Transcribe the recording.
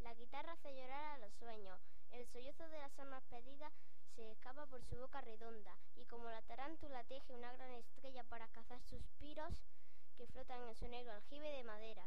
La guitarra hace llorar a los sueños. El sollozo de las almas perdidas se escapa por su boca redonda. Y como la tarántula teje una gran estrella para cazar suspiros que flotan en su negro aljibe de madera.